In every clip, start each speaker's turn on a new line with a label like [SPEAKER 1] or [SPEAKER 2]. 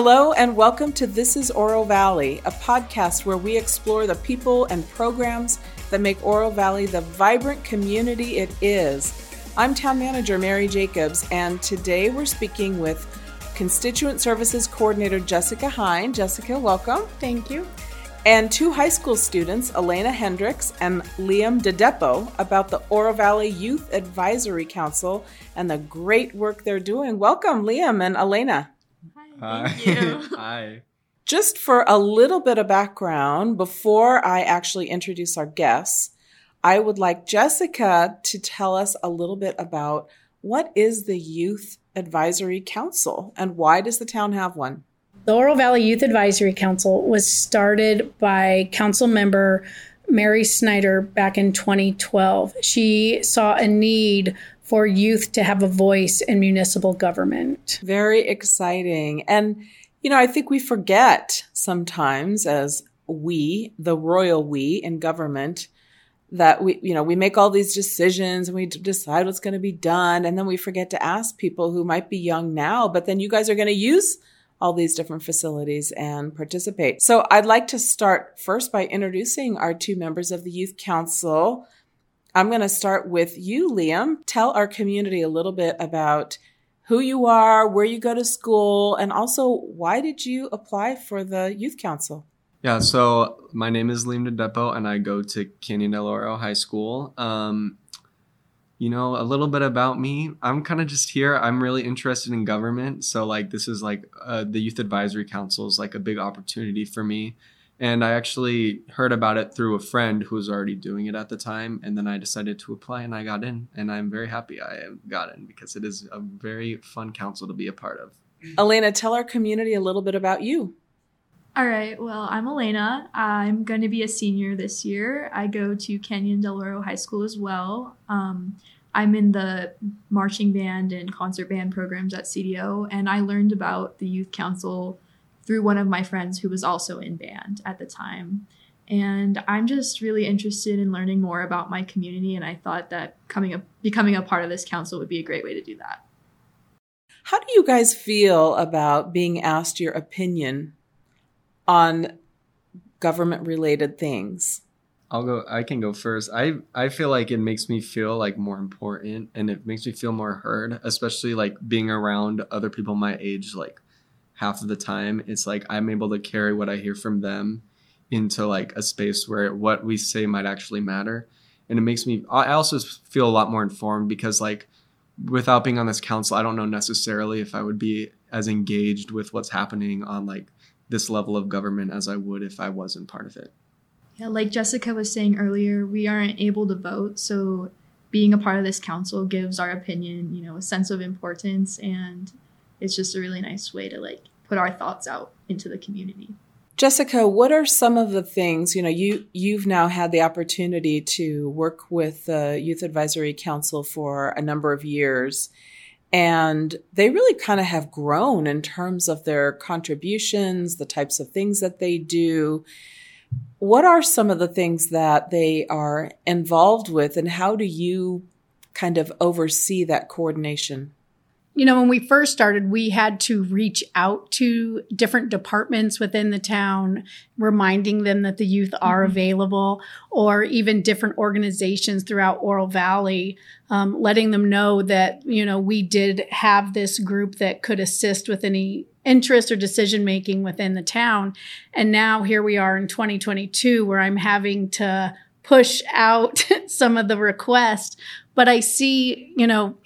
[SPEAKER 1] Hello, and welcome to This is Oro Valley, a podcast where we explore the people and programs that make Oro Valley the vibrant community it is. I'm Town Manager Mary Jacobs, and today we're speaking with Constituent Services Coordinator Jessica Hynd. Jessica, welcome.
[SPEAKER 2] Thank you.
[SPEAKER 1] And two high school students, Elena Hendricks and Liam DeDepo, about the Oro Valley Youth Advisory Council and the great work they're doing. Welcome, Liam and Elena.
[SPEAKER 2] Hi. Thank you.
[SPEAKER 3] Hi.
[SPEAKER 1] Just for a little bit of background, before I actually introduce our guests, I would like Jessica to tell us a little bit about what is the Youth Advisory Council and why does the town have one?
[SPEAKER 2] The Oro Valley Youth Advisory Council was started by council member Mary Snyder back in 2012. She saw a need for youth to have a voice in municipal government.
[SPEAKER 1] Very exciting. And, you know, I think we forget sometimes as we, the royal we in government, that we you know we make all these decisions and we decide what's going to be done and then we forget to ask people who might be young now but then you guys are going to use all these different facilities and participate so i'd like to start first by introducing our two members of the youth council i'm going to start with you liam tell our community a little bit about who you are where you go to school and also why did you apply for the youth council
[SPEAKER 3] yeah, so my name is Liam DeDepo and I go to Canyon del Oro High School. Um, you know, a little bit about me. I'm kind of just here. I'm really interested in government. So, like, this is like uh, the Youth Advisory Council is like a big opportunity for me. And I actually heard about it through a friend who was already doing it at the time. And then I decided to apply and I got in. And I'm very happy I got in because it is a very fun council to be a part of.
[SPEAKER 1] Elena, tell our community a little bit about you.
[SPEAKER 4] All right. Well, I'm Elena. I'm going to be a senior this year. I go to Canyon Del Oro High School as well. Um, I'm in the marching band and concert band programs at CDO, and I learned about the youth council through one of my friends who was also in band at the time. And I'm just really interested in learning more about my community, and I thought that coming up, becoming a part of this council would be a great way to do that.
[SPEAKER 1] How do you guys feel about being asked your opinion on government related things?
[SPEAKER 3] I'll go I can go first. I I feel like it makes me feel like more important and it makes me feel more heard, especially like being around other people my age like half of the time. It's like I'm able to carry what I hear from them into like a space where what we say might actually matter. And it makes me I also feel a lot more informed because like without being on this council, I don't know necessarily if I would be as engaged with what's happening on like this level of government as I would if I wasn't part of it.
[SPEAKER 4] Yeah, like Jessica was saying earlier, we aren't able to vote, so being a part of this council gives our opinion, you know, a sense of importance and it's just a really nice way to like put our thoughts out into the community.
[SPEAKER 1] Jessica, what are some of the things, you know, you you've now had the opportunity to work with the Youth Advisory Council for a number of years and they really kind of have grown in terms of their contributions, the types of things that they do. What are some of the things that they are involved with, and how do you kind of oversee that coordination?
[SPEAKER 2] You know, when we first started, we had to reach out to different departments within the town, reminding them that the youth are mm-hmm. available, or even different organizations throughout Oro Valley, um, letting them know that, you know, we did have this group that could assist with any interest or decision making within the town. And now here we are in 2022 where I'm having to push out some of the requests. But I see, you know,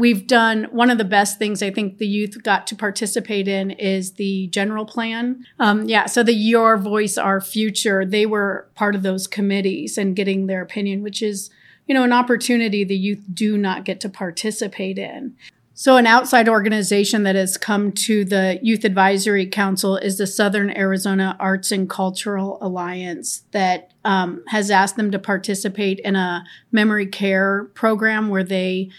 [SPEAKER 2] we've done one of the best things I think the youth got to participate in is the general plan. Um, yeah, so the Your Voice, Our Future, they were part of those committees and getting their opinion, which is, you know, an opportunity the youth do not get to participate in. So, an outside organization that has come to the Youth Advisory Council is the Southern Arizona Arts and Cultural Alliance that um, has asked them to participate in a memory care program where they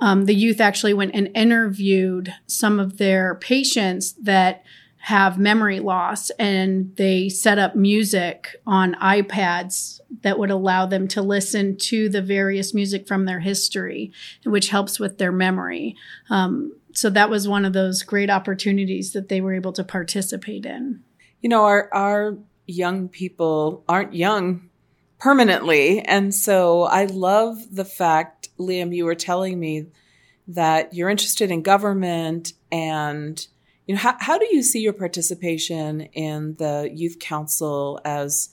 [SPEAKER 2] um, the youth actually went and interviewed some of their patients that have memory loss and they set up music on iPads that would allow them to listen to the various music from their history, which helps with their memory. Um, so that was one of those great opportunities that they were able to participate in.
[SPEAKER 1] You know, our our young people aren't young permanently, and so I love the fact, Liam, you were telling me that you're interested in government and you know how, how do you see your participation in the youth council as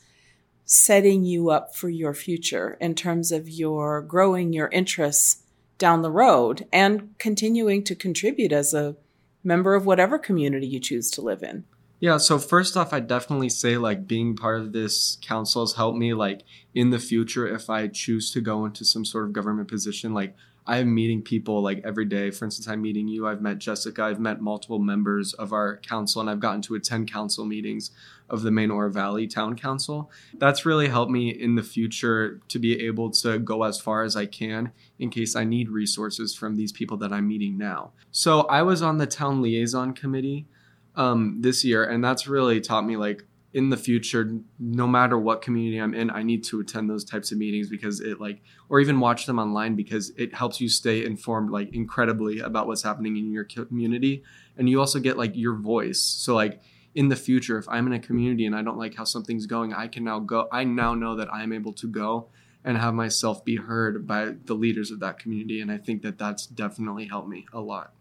[SPEAKER 1] setting you up for your future in terms of your growing your interests down the road and continuing to contribute as a member of whatever community you choose to live in
[SPEAKER 3] yeah, so first off, I definitely say like being part of this council has helped me like in the future if I choose to go into some sort of government position, like I'm meeting people like every day. For instance, I'm meeting you. I've met Jessica. I've met multiple members of our council, and I've gotten to attend council meetings of the main Oro Valley Town Council. That's really helped me in the future to be able to go as far as I can in case I need resources from these people that I'm meeting now. So I was on the town liaison committee um, this year, and that's really taught me like in the future, no matter what community I'm in, I need to attend those types of meetings because it like, or even watch them online because it helps you stay informed like incredibly about what's happening in your community. And you also get like your voice. So like in the future, if I'm in a community and I don't like how something's going, I can now go, I now know that I'm able to go and have myself be heard by the leaders of that community. And I think that that's definitely helped me a lot.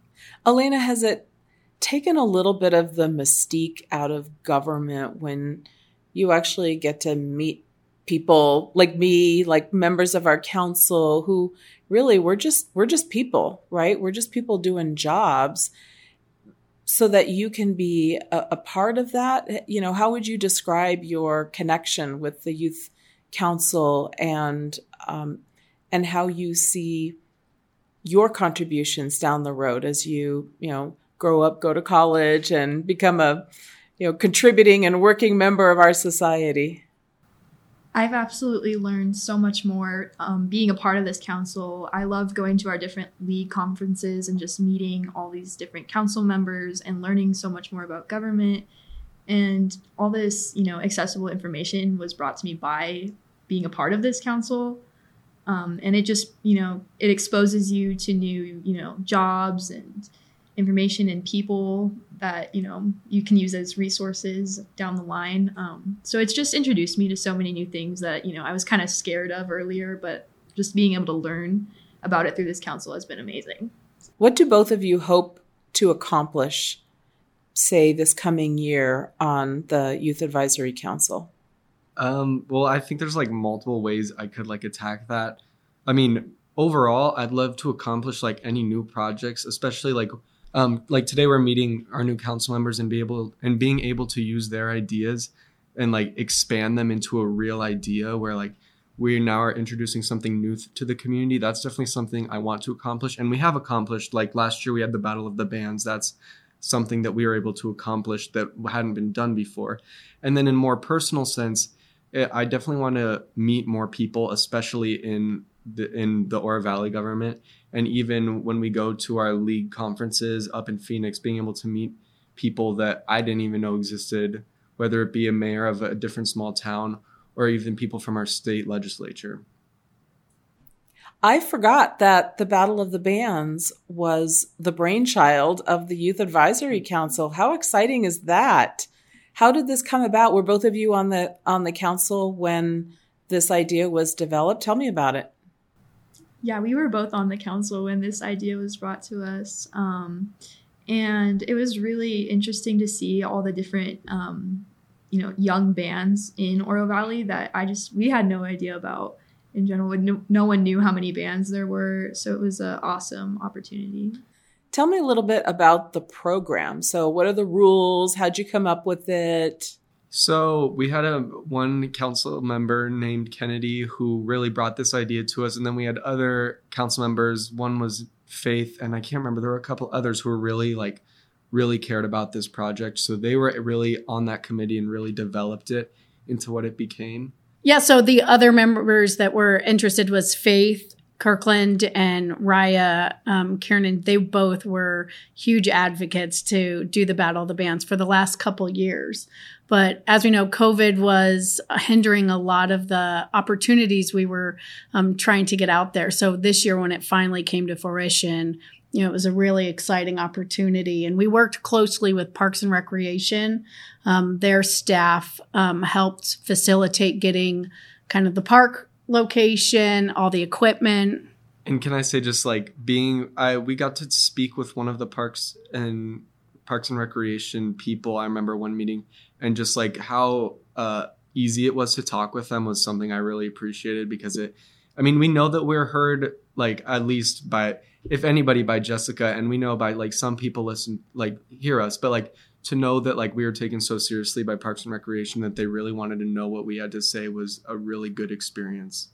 [SPEAKER 1] Elena, has it taken a little bit of the mystique out of government when you actually get to meet people like me like members of our council who really we're just we're just people right? We're just people doing jobs so that you can be a, a part of that. You know how would you describe your connection with the youth council and um, and how you see your contributions down the road as you you know grow up, go to college, and become a you know contributing and working member of our society.
[SPEAKER 4] I've absolutely learned so much more um, being a part of this council. I love going to our different league conferences and just meeting all these different council members and learning so much more about government. And all this, you know, accessible information was brought to me by being a part of this council. Um, and it just, you know, it exposes you to new, you know, jobs and information and people that you know you can use as resources down the line. Um, so it's just introduced me to so many new things that you know i was kind of scared of earlier but just being able to learn about it through this council has been amazing.
[SPEAKER 1] What do both of you hope to accomplish say this coming year on the youth advisory council?
[SPEAKER 3] Um, well i think there's like multiple ways i could like attack that. I mean overall i'd love to accomplish like any new projects especially like um, like today we're meeting our new council members and be able and being able to use their ideas and like expand them into a real idea where like we now are introducing something new th- to the community. That's definitely something i want to accomplish and we have accomplished like last year we had the battle of the bands. That's something that we were able to accomplish that hadn't been done before. And then in more personal sense eh, i definitely want to meet more people especially in the in the oro valley government and even when we go to our league conferences up in Phoenix, being able to meet people that I didn't even know existed, whether it be a mayor of a different small town or even people from our state legislature.
[SPEAKER 1] I forgot that the Battle of the Bands was the brainchild of the Youth Advisory Council. How exciting is that? How did this come about? Were both of you on the on the council when this idea was developed? Tell me about it.
[SPEAKER 4] Yeah, we were both on the council when this idea was brought to us. Um, and it was really interesting to see all the different, um, you know, young bands in Oro Valley that I just, we had no idea about in general. No, no one knew how many bands there were. So it was an awesome opportunity.
[SPEAKER 1] Tell me a little bit about the program. So, what are the rules? How'd you come up with it?
[SPEAKER 3] So we had a one council member named Kennedy who really brought this idea to us, and then we had other council members. One was Faith, and I can't remember. There were a couple others who were really like really cared about this project, so they were really on that committee and really developed it into what it became.
[SPEAKER 2] Yeah. So the other members that were interested was Faith, Kirkland and Raya um, Kiernan, they both were huge advocates to do the Battle of the Bands for the last couple years. But as we know, COVID was hindering a lot of the opportunities we were um, trying to get out there. So this year, when it finally came to fruition, you know, it was a really exciting opportunity. And we worked closely with Parks and Recreation. Um, their staff um, helped facilitate getting kind of the park location, all the equipment.
[SPEAKER 3] And can I say just like being I we got to speak with one of the parks and parks and recreation people. I remember one meeting and just like how uh, easy it was to talk with them was something I really appreciated because it I mean, we know that we're heard like at least by if anybody by Jessica and we know by like some people listen like hear us, but like to know that like we were taken so seriously by Parks and Recreation that they really wanted to know what we had to say was a really good experience.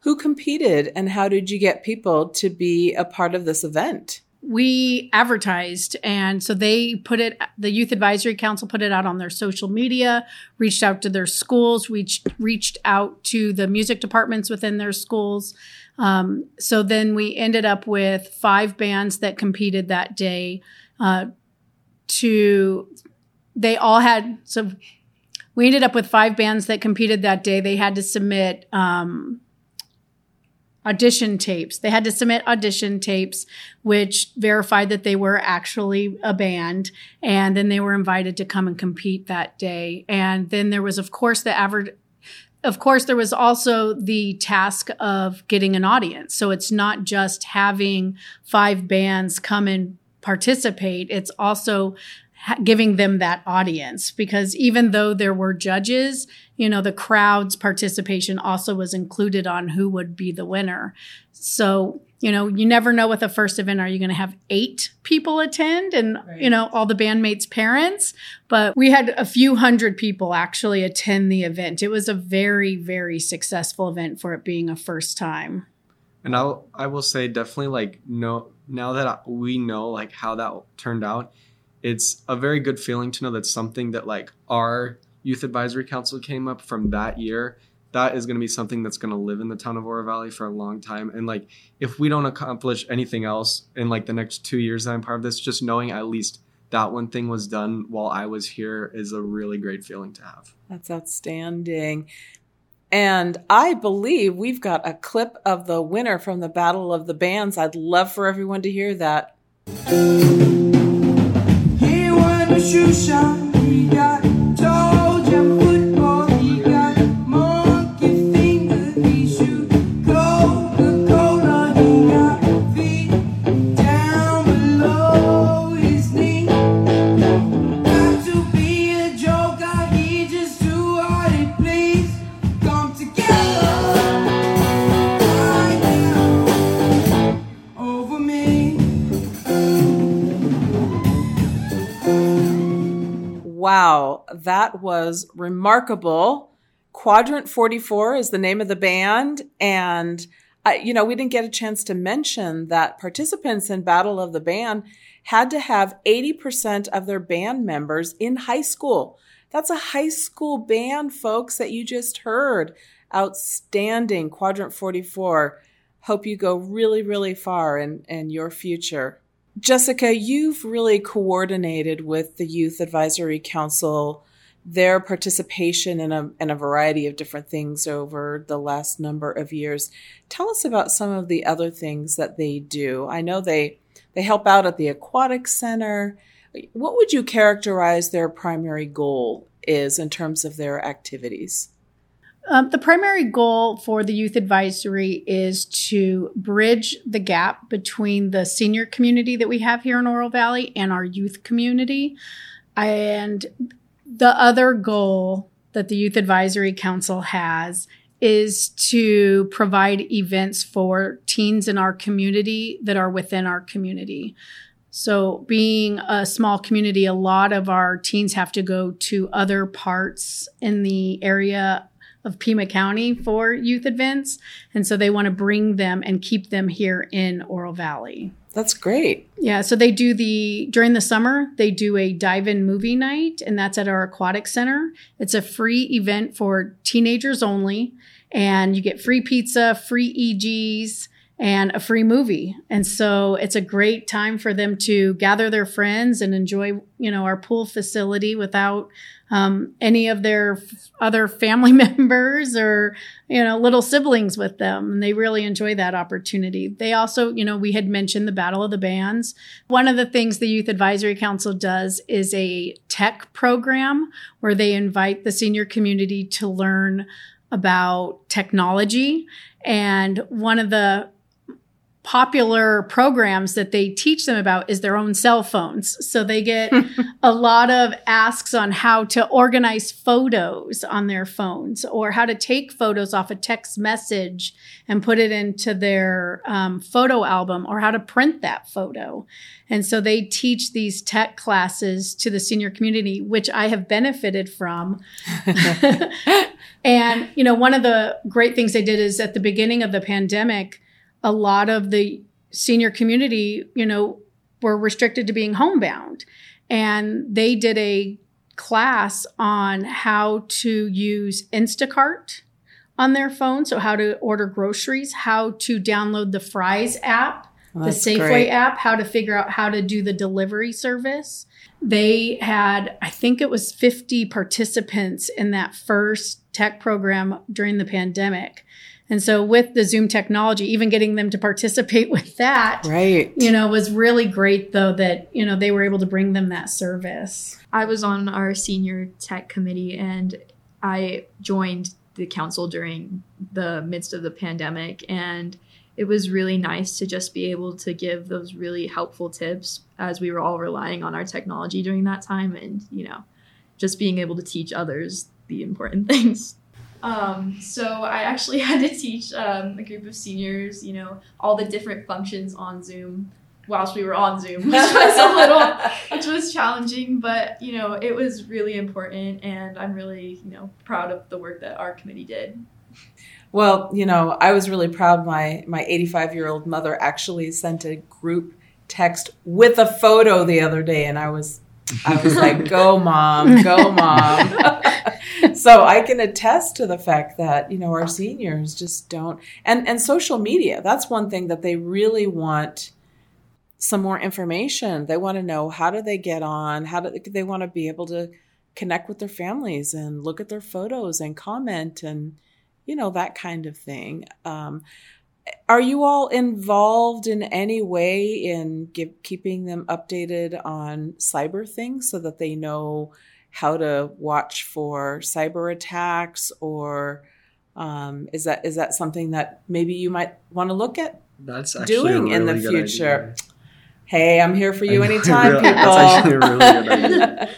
[SPEAKER 1] Who competed and how did you get people to be a part of this event?
[SPEAKER 2] We advertised. And so they put it the youth advisory council put it out on their social media reached out to their schools reached reached out to the music departments within their schools. Um, so then we ended up with five bands that competed that day uh, to they all had so we ended up with five bands that competed that day. They had to submit um, audition tapes. They had to submit audition tapes, which verified that they were actually a band. And then they were invited to come and compete that day. And then there was, of course, the average. Of course, there was also the task of getting an audience. So it's not just having five bands come and participate. It's also giving them that audience because even though there were judges, you know, the crowd's participation also was included on who would be the winner. So, you know, you never know with the first event, are you going to have eight people attend and, right. you know, all the bandmates' parents? But we had a few hundred people actually attend the event. It was a very, very successful event for it being a first time.
[SPEAKER 3] And I'll, I will say definitely like, no, now that we know like how that turned out, it's a very good feeling to know that something that like our youth advisory council came up from that year that is going to be something that's going to live in the town of Oro Valley for a long time. And like, if we don't accomplish anything else in like the next two years that I'm part of this, just knowing at least that one thing was done while I was here is a really great feeling to have.
[SPEAKER 1] That's outstanding. And I believe we've got a clip of the winner from the Battle of the Bands. I'd love for everyone to hear that shoe shine. He got that was remarkable. Quadrant 44 is the name of the band. And, I, you know, we didn't get a chance to mention that participants in Battle of the Band had to have 80% of their band members in high school. That's a high school band, folks, that you just heard. Outstanding. Quadrant 44. Hope you go really, really far in, in your future. Jessica, you've really coordinated with the Youth Advisory Council their participation in a, in a variety of different things over the last number of years. Tell us about some of the other things that they do. I know they they help out at the aquatic center. What would you characterize their primary goal is in terms of their activities?
[SPEAKER 2] Um, the primary goal for the youth advisory is to bridge the gap between the senior community that we have here in Oro Valley and our youth community. And the other goal that the Youth Advisory Council has is to provide events for teens in our community that are within our community. So, being a small community, a lot of our teens have to go to other parts in the area of Pima County for youth events. And so they want to bring them and keep them here in Oro Valley.
[SPEAKER 1] That's great.
[SPEAKER 2] Yeah. So they do the, during the summer, they do a dive in movie night, and that's at our aquatic center. It's a free event for teenagers only. And you get free pizza, free EGs, and a free movie. And so it's a great time for them to gather their friends and enjoy, you know, our pool facility without um, any of their f- other family members or, you know, little siblings with them. And they really enjoy that opportunity. They also, you know, we had mentioned the Battle of the Bands. One of the things the Youth Advisory Council does is a tech program where they invite the senior community to learn about technology. And one of the popular programs that they teach them about is their own cell phones. So they get a lot of asks on how to organize photos on their phones or how to take photos off a text message and put it into their um, photo album or how to print that photo. And so they teach these tech classes to the senior community, which I have benefited from. and, you know, one of the great things they did is at the beginning of the pandemic, a lot of the senior community, you know, were restricted to being homebound. And they did a class on how to use Instacart on their phone. So, how to order groceries, how to download the Fry's app,
[SPEAKER 1] Well,
[SPEAKER 2] the Safeway
[SPEAKER 1] great.
[SPEAKER 2] app, how to figure out how to do the delivery service. They had, I think it was 50 participants in that first tech program during the pandemic. And so, with the Zoom technology, even getting them to participate with that,
[SPEAKER 1] Right.
[SPEAKER 2] you know, was really great, though, that, you know, they were able to bring them that service.
[SPEAKER 4] I was on our senior tech committee and I joined the council during the midst of the pandemic and it was really nice to just be able to give those really helpful tips as we were all relying on our technology during that time and you know just being able to teach others the important things um, so i actually had to teach um, a group of seniors you know all the different functions on zoom whilst we were on zoom which was a little which was challenging, but you know, it was really important and I'm really, you know, proud of the work that our committee did.
[SPEAKER 1] Well, you know, I was really proud. My my 85 year old mother actually sent a group text with a photo the other day, and I was I was like, "Go, mom, go, mom." so I can attest to the fact that you know our seniors just don't, and and social media. That's one thing that they really want some more information. They want to know how do they get on? How do they want to be able to connect with their families and look at their photos and comment and you know that kind of thing. Um, are you all involved in any way in give, keeping them updated on cyber things so that they know how to watch for cyber attacks or um, is that is that something that maybe you might want to look at
[SPEAKER 3] That's actually
[SPEAKER 1] doing
[SPEAKER 3] a
[SPEAKER 1] in the future?
[SPEAKER 3] idea.
[SPEAKER 1] Hey, I'm here for you anytime,
[SPEAKER 3] really-
[SPEAKER 1] people.
[SPEAKER 3] that's actually a really good idea.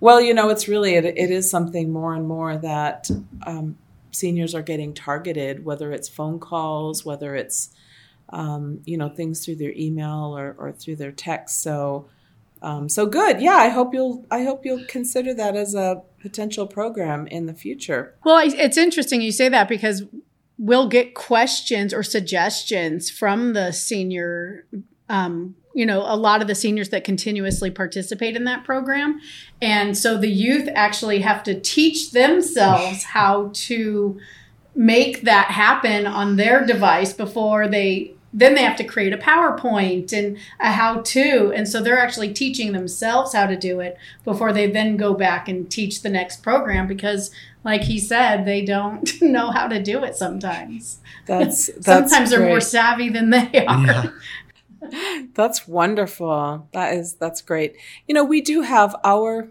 [SPEAKER 1] well, you know, it's really it, it is something more and more that um, seniors are getting targeted, whether it's phone calls, whether it's um, you know things through their email or, or through their text. So, um, so good. Yeah, I hope you'll I hope you'll consider that as a potential program in the future.
[SPEAKER 2] Well, it's interesting you say that because we'll get questions or suggestions from the senior, um, you know, a lot of the seniors that continuously participate in that program. And so the youth actually have to teach themselves how to make that happen on their device before they then they have to create a PowerPoint and a how to. And so they're actually teaching themselves how to do it before they then go back and teach the next program because, like he said, they don't know how to do it sometimes.
[SPEAKER 1] That's, that's
[SPEAKER 2] sometimes they're more savvy than they are.
[SPEAKER 3] Yeah.
[SPEAKER 1] That's wonderful. That is that's great. You know, we do have our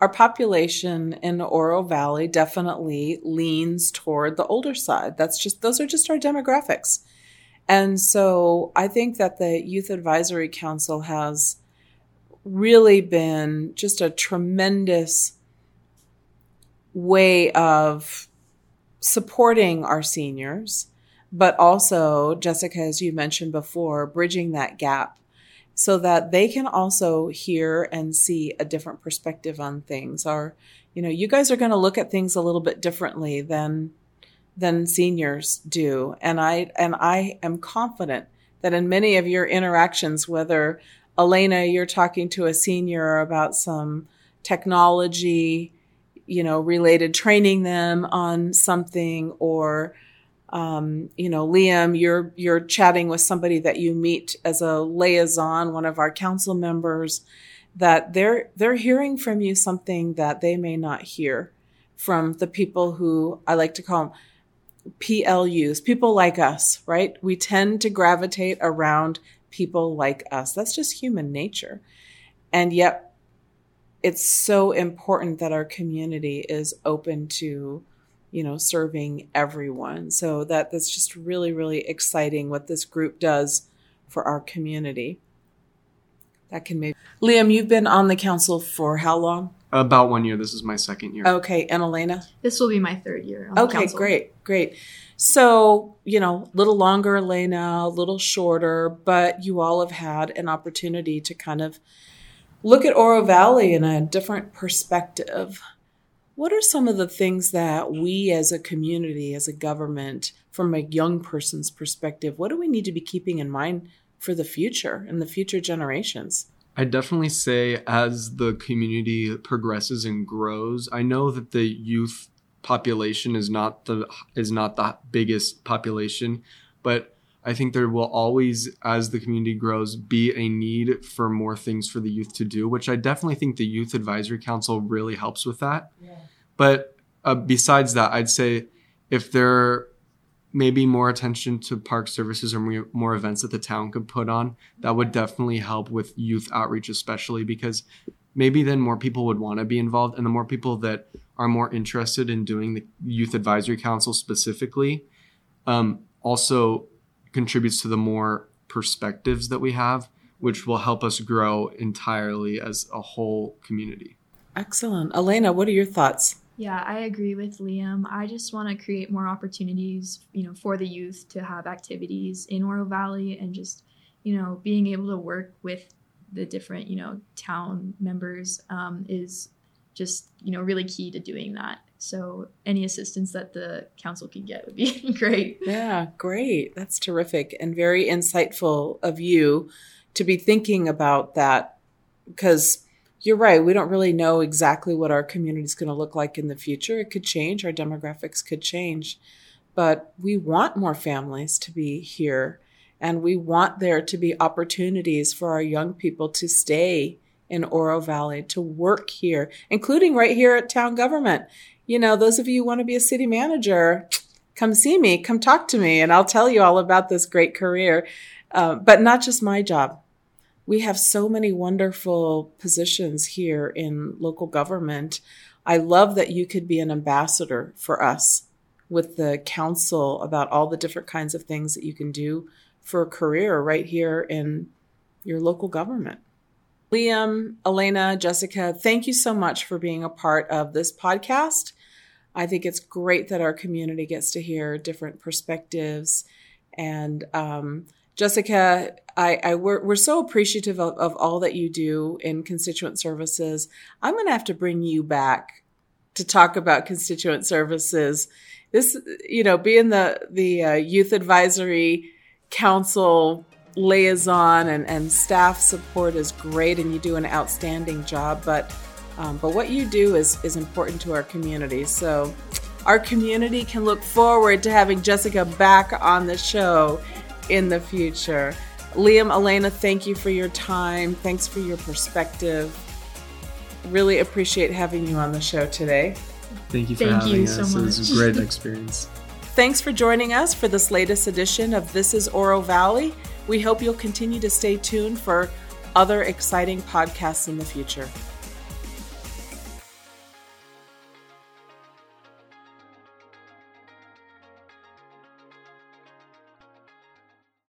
[SPEAKER 1] our population in Oro Valley definitely leans toward the older side. That's just those are just our demographics. And so I think that the Youth Advisory Council has really been just a tremendous way of supporting our seniors but also, Jessica, as you mentioned before, bridging that gap so that they can also hear and see a different perspective on things. Or, you know, you guys are going to look at things a little bit differently than than seniors do, and I and I am confident that in many of your interactions, whether Elena, you're talking to a senior about some technology, you know, related, training them on something, or Um, you know, Liam, you're you're chatting with somebody that you meet as a liaison, one of our council members, that they're they're hearing from you something that they may not hear from the people who I like to call them PLUs, people like us, right? We tend to gravitate around people like us. That's just human nature. And yet, it's so important that our community is open to, you know, serving everyone. So that that's just really, really exciting what this group does for our community. That can maybe Liam, you've been on the council for how long?
[SPEAKER 3] About one year. This is my second year.
[SPEAKER 1] Okay, and Elena?
[SPEAKER 4] This will be my third year. On
[SPEAKER 1] okay, great, great. So, you know, a little longer, Elena, a little shorter, but you all have had an opportunity to kind of look at Oro Valley in a different perspective. What are some of the things that we as a community, as a government, from a young person's perspective, what do we need to be keeping in mind for the future and the future generations?
[SPEAKER 3] I definitely say as the community progresses and grows, I know that the youth population is not the is not the biggest population, but I think there will always, as the community grows, be a need for more things for the youth to do, which I definitely think the Youth Advisory Council really helps with that. Yeah. But uh, besides that, I'd say if there maybe more attention to park services or more, events that the town could put on, that would definitely help with youth outreach, especially because maybe then more people would want to be involved and the more people that are more interested in doing the youth advisory council specifically um, also contributes to the more perspectives that we have which will help us grow entirely as a whole community.
[SPEAKER 1] Excellent. Elena what are your thoughts
[SPEAKER 4] yeah, I agree with Liam. I just want to create more opportunities, you know, for the youth to have activities in Oro Valley and just, you know, being able to work with the different, you know, town members um, is just, you know, really key to doing that. So any assistance that the council can get would be great.
[SPEAKER 1] Yeah, great. That's terrific and very insightful of you to be thinking about that because you're right. We don't really know exactly what our community is going to look like in the future. It could change, our demographics could change, but we want more families to be here. And we want there to be opportunities for our young people to stay in Oro Valley, to work here, including right here at town government. You know, those of you who want to be a city manager, come see me, come talk to me, and I'll tell you all about this great career. Uh, but not just my job we have so many wonderful positions here in local government. I love that you could be an ambassador for us with the council about all the different kinds of things that you can do for a career right here in your local government. Liam, Elena, Jessica, thank you so much for being a part of this podcast. I think it's great that our community gets to hear different perspectives. And um, Jessica, I, I we're, we're so appreciative of, of all that you do in constituent services. I'm going to have to bring you back to talk about constituent services. This, you know, being the the uh, youth advisory council liaison and, and staff support is great, and you do an outstanding job. But um, but what you do is is important to our community. So our community can look forward to having Jessica back on the show in the future. Liam, Elena, thank you for your time. Thanks for your perspective. Really appreciate having you on the show today.
[SPEAKER 3] Thank you for thank having you us. So it was a great experience.
[SPEAKER 1] Thanks for joining us for this latest edition of This is Oro Valley. We hope you'll continue to stay tuned for other exciting podcasts in the future.